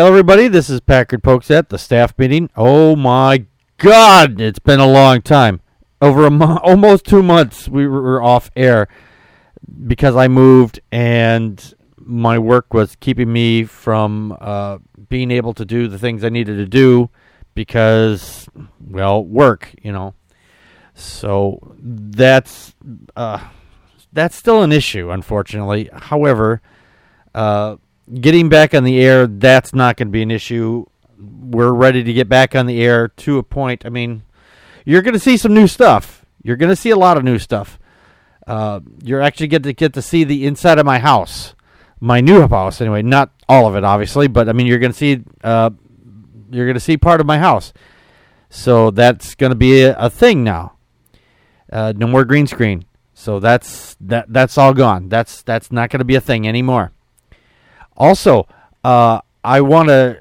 Hello, everybody. This is Packard Pokes at the staff meeting. Oh my God, it's been a long time. Over a mo- almost two months, we were off air because I moved and my work was keeping me from uh, being able to do the things I needed to do because, well, work, you know. So that's uh, that's still an issue, unfortunately. However, uh, getting back on the air, that's not going to be an issue. We're ready to get back on the air to a point. I mean, you're going to see some new stuff. You're going to see a lot of new stuff. Uh, you're actually get to get to see the inside of my house, my new house anyway. Not all of it, obviously, but I mean, you're going to see uh, you're going to see part of my house. So that's going to be a, a thing now. Uh, no more green screen. So that's that that's all gone. That's that's not going to be a thing anymore. Also, uh, I want to,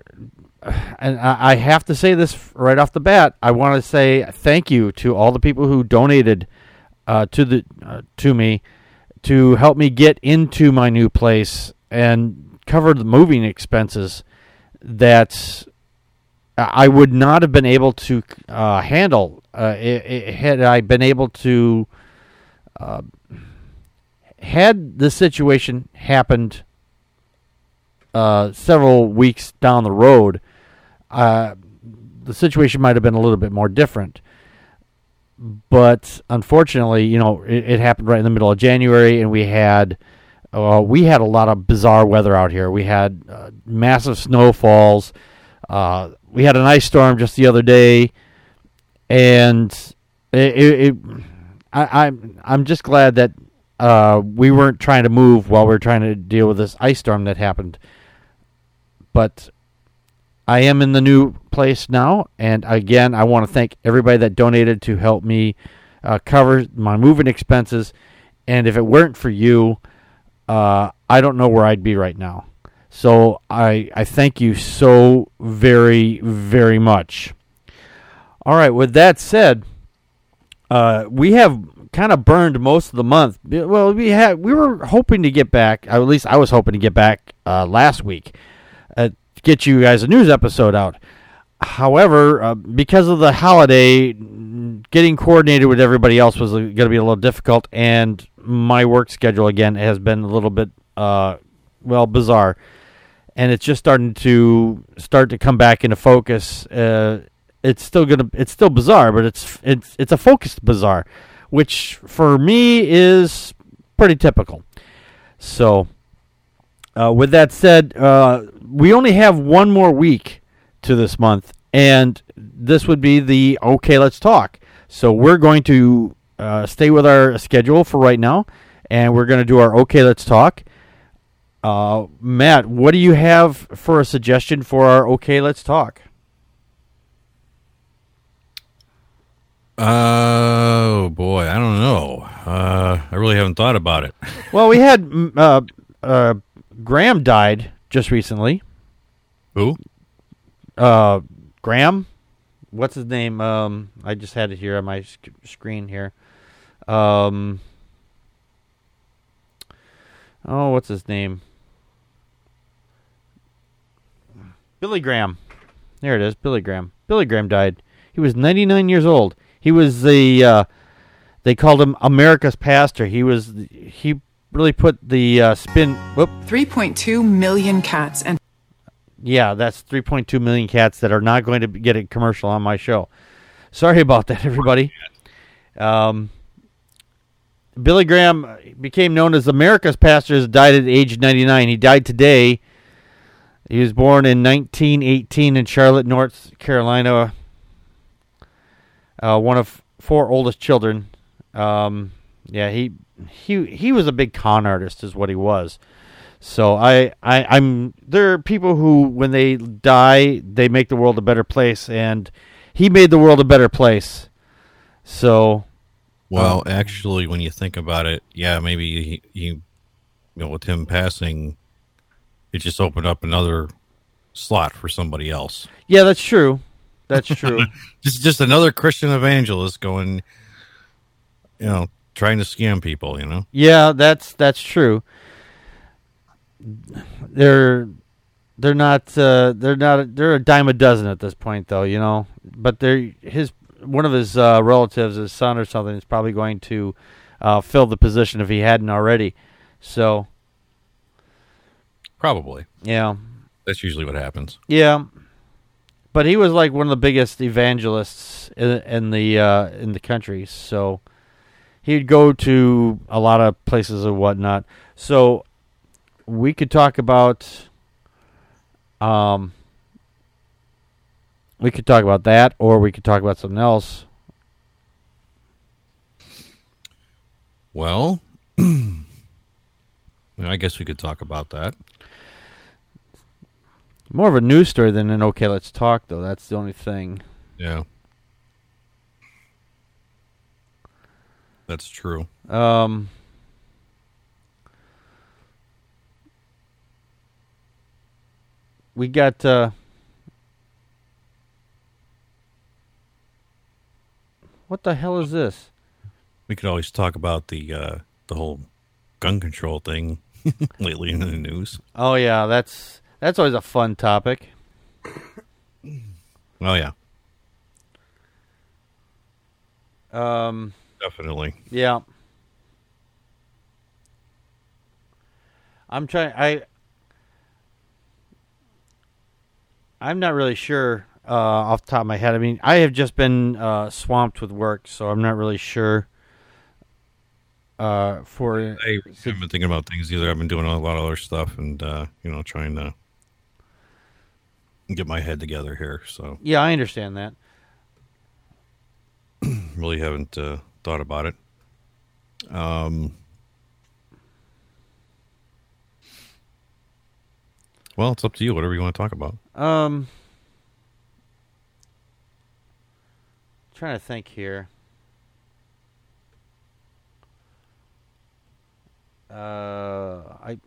and I have to say this right off the bat. I want to say thank you to all the people who donated uh, to the uh, to me to help me get into my new place and cover the moving expenses that I would not have been able to uh, handle uh, it, it had I been able to. Uh, had the situation happened uh, several weeks down the road, uh, the situation might have been a little bit more different. But unfortunately, you know, it, it happened right in the middle of January, and we had uh, we had a lot of bizarre weather out here. We had uh, massive snowfalls. Uh, we had an ice storm just the other day, and it, it, it I, I'm I'm just glad that uh, we weren't trying to move while we are trying to deal with this ice storm that happened. But I am in the new place now, and again, I want to thank everybody that donated to help me uh, cover my moving expenses. And if it weren't for you, uh, I don't know where I'd be right now. So I I thank you so very very much. All right. With that said, uh, we have kind of burned most of the month. Well, we had we were hoping to get back. At least I was hoping to get back uh, last week uh, get you guys a news episode out. However, uh, because of the holiday, getting coordinated with everybody else was going to be a little difficult, and my work schedule again has been a little bit uh, well bizarre, and it's just starting to start to come back into focus. Uh, it's still gonna it's still bizarre, but it's it's it's a focused bizarre, which for me is pretty typical. So, uh, with that said, uh, we only have one more week to this month, and this would be the okay. Let's talk. So we're going to uh, stay with our schedule for right now, and we're going to do our okay. Let's talk. Uh, Matt, what do you have for a suggestion for our okay? Let's talk. Oh boy, I don't know. Uh, I really haven't thought about it. well, we had uh, uh, Graham died just recently. Who? Uh, Graham. What's his name? Um, I just had it here on my sc- screen here. Um. Oh, what's his name? Billy Graham. There it is, Billy Graham. Billy Graham died. He was 99 years old. He was the uh, they called him America's pastor. He was he really put the uh, spin. Whoop. 3.2 million cats and yeah, that's 3.2 million cats that are not going to get a commercial on my show. Sorry about that, everybody. Um, Billy Graham became known as America's pastor. Died at age 99. He died today. He was born in 1918 in Charlotte, North Carolina uh, one of four oldest children. Um, yeah, he he he was a big con artist, is what he was. So I, I I'm there are people who when they die they make the world a better place, and he made the world a better place. So, well, um, actually, when you think about it, yeah, maybe he, he you know with him passing, it just opened up another slot for somebody else. Yeah, that's true. That's true. just just another Christian evangelist going, you know, trying to scam people. You know. Yeah, that's that's true. They're they're not uh, they're not they're a dime a dozen at this point though you know but they're his one of his uh, relatives his son or something is probably going to uh, fill the position if he hadn't already so Probably. yeah That's usually what happens. yeah but he was like one of the biggest evangelists in, in the uh, in the country so he'd go to a lot of places and whatnot so we could talk about um we could talk about that or we could talk about something else Well, I guess we could talk about that. more of a news story than an okay let's talk though that's the only thing Yeah. That's true. um we got uh what the hell is this We could always talk about the uh, the whole gun control thing lately in the news. oh yeah that's that's always a fun topic Oh yeah, um definitely. Yeah. I'm trying I I'm not really sure uh, off the top of my head. I mean, I have just been uh, swamped with work, so I'm not really sure uh, for I haven't been thinking about things either. I've been doing a lot of other stuff and uh, you know trying to get my head together here. So Yeah, I understand that. really haven't uh, thought about it. Um, well, it's up to you. Whatever you want to talk about. Um trying to think here. Uh I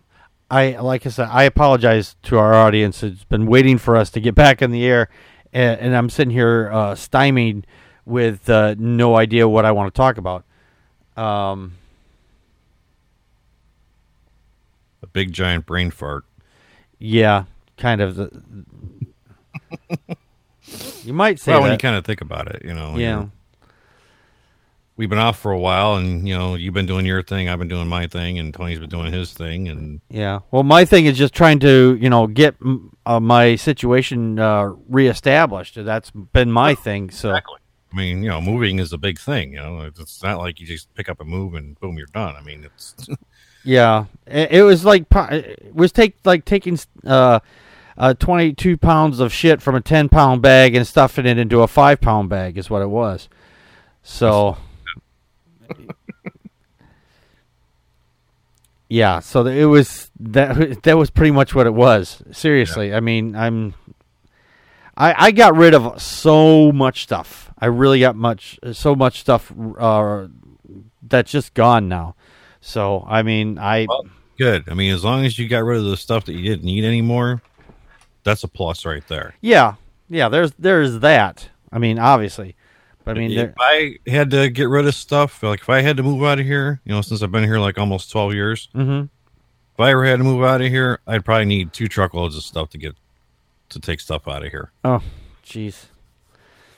I like I said I apologize to our audience. It's been waiting for us to get back in the air and, and I'm sitting here uh stymied with uh, no idea what I want to talk about. Um A big giant brain fart. yeah, kind of the You might say well, when you kind of think about it, you know. yeah. We've been off for a while, and you know, you've been doing your thing, I've been doing my thing, and Tony's been doing his thing, and Yeah. Well, my thing is just trying to, you know, get uh, my situation uh, reestablished. That's been my thing. So, Exactly. I mean, you know, moving is a big thing. You know, it's- not like you just pick up and move and boom, you're done. I mean, it's yeah, it, was like it was take like taking uh, uh, twenty two pounds of shit from a ten pound bag and stuffing it into a five pound bag is what it was. So. Yeah, so it was that. That was pretty much what it was. Seriously, I mean, I'm I, I got rid of so much stuff. I really got much, so much stuff uh, that's just gone now. So I mean, I Well, good. I mean, as long as you got rid of the stuff that you didn't need anymore, that's a plus right there. yeah, yeah. There's there's that. I mean, obviously, but I mean, if I had to get rid of stuff, like if I had to move out of here, you know, since I've been here like almost twelve years, hmm if I ever had to move out of here, I'd probably need two truckloads of stuff to get to take stuff out of here. oh, jeez,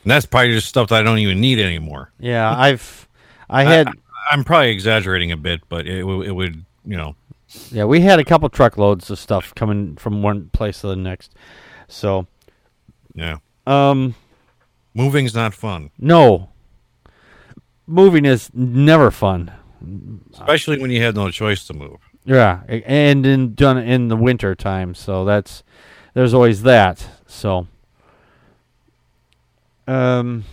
And that's probably just stuff that I don't even need anymore. yeah. I've I had I'm probably exaggerating a bit, but it, it would, you know, yeah, we had a couple truckloads of stuff coming from one place to the next. So, yeah. um, Moving's not fun, no, moving is never fun. especially when you have no choice to move. Yeah, and in done in the winter time, so that's there's always that. So, um,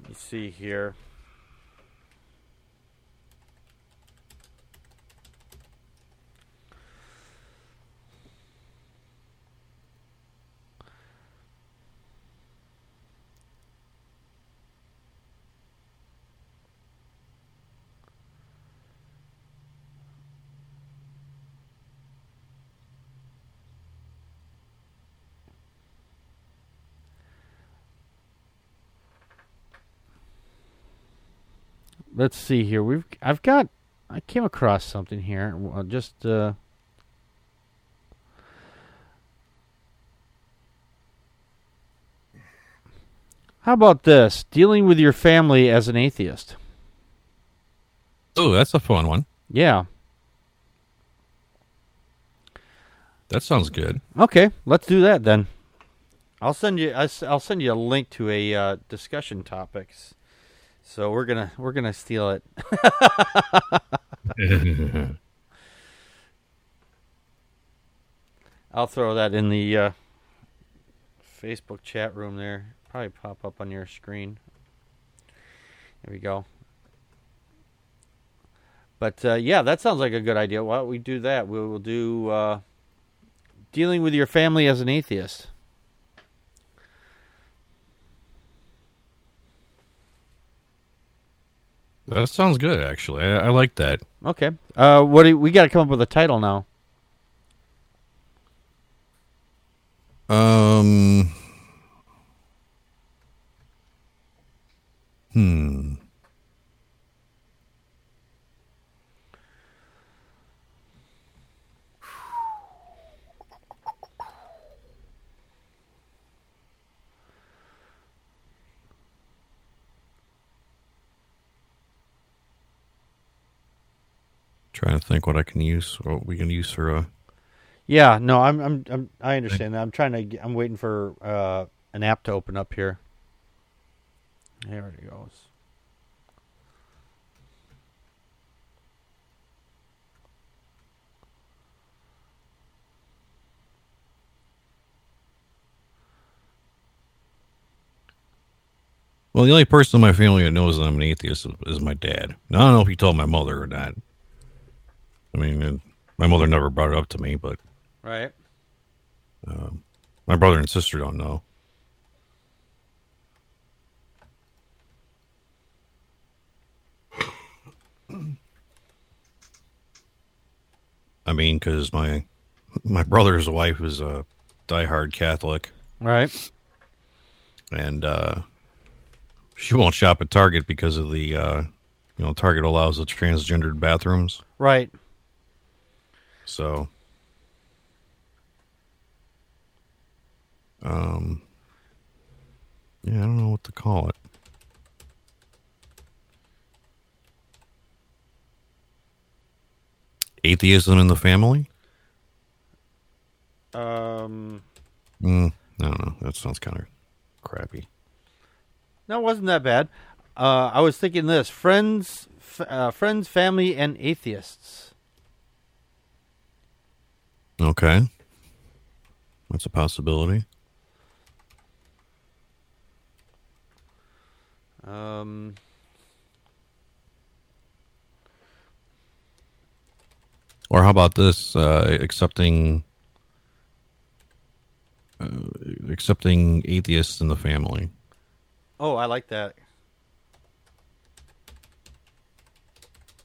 let me see here. Let's see here. We've I've got I came across something here. Just uh, how about this? Dealing with your family as an atheist. Oh, that's a fun one. Yeah. That sounds good. Okay, let's do that then. I'll send you. I'll send you a link to a uh, discussion topics. So we're gonna we're gonna steal it. I'll throw that in the uh, Facebook chat room there. Probably pop up on your screen. There we go. But uh, yeah, that sounds like a good idea. Why don't we do that? We will do uh, dealing with your family as an atheist. That sounds good, actually. I, I like that. Okay. Uh, what do we got to come up with a title now? Um. Hmm. Trying to think what I can use, what we can use for a. Yeah, no, I'm, I'm, I'm I understand that. I'm trying to, I'm waiting for uh, an app to open up here. There it goes. Well, the only person in my family that knows that I'm an atheist is, is my dad. Now, I don't know if he told my mother or not. I mean, uh, my mother never brought it up to me, but Right. my brother and sister don't know. I mean, because my my brother's wife is a diehard Catholic, Right. and uh, she won't shop at Target because of the uh, you know Target allows the transgendered bathrooms. Right. So, um, yeah, I don't know what to call it. Atheism in the family? Um, Mm, I don't know. That sounds kind of crappy. no, it wasn't that bad. Uh, I was thinking this: friends, f- uh, friends, family, and atheists. Okay, that's a possibility. Um, Or how about this? Uh, accepting, uh, accepting atheists in the family. oh, I like that.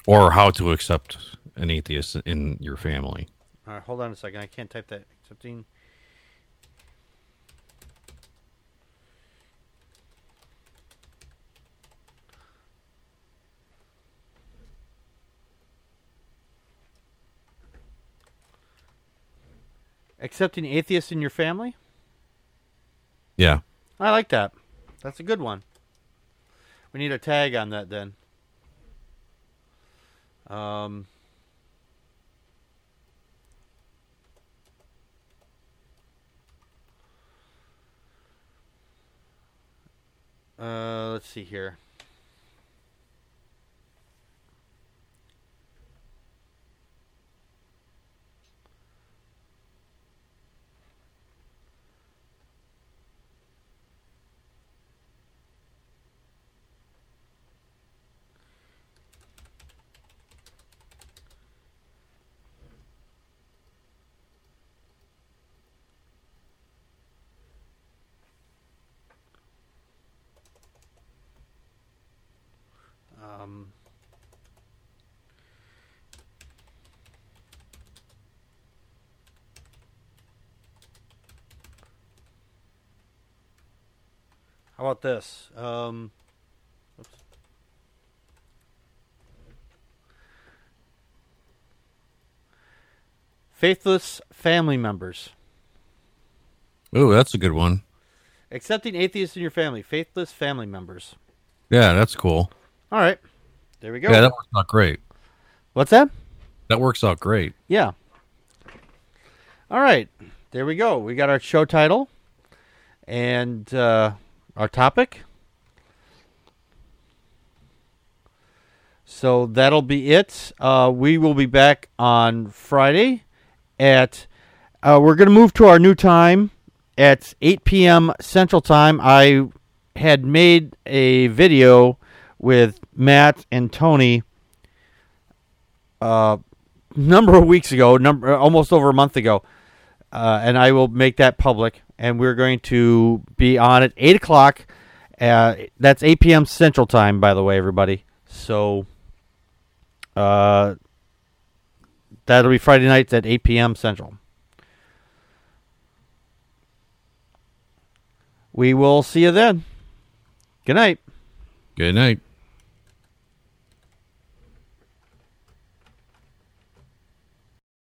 or how to accept an atheist in your family. Right, hold on a second. I can't type that. Accepting. Accepting atheists in your family? Yeah. I like that. That's a good one. We need a tag on that then. Um, uh, let's see here. Um, how about this? Um. Faithless family members. Oh, that's a good one. Accepting atheists in your family. Faithless family members. Yeah, that's cool. All right. There we go. Yeah, that works out great. What's that? That works out great. Yeah. All right. There we go. We got our show title and uh, our topic. So that'll be it. Uh, we will be back on Friday at. Uh, we're going to move to our new time at 8 p.m. Central Time. I had made a video with Matt and Tony uh, number of weeks ago, number almost over a month ago, uh, and I will make that public. And we're going to be on at eight o'clock. Uh, that's eight p.m. Central Time, by the way, everybody. So, uh, that'll be Friday nights at eight p.m. Central. We will see you then. Good night. Good night.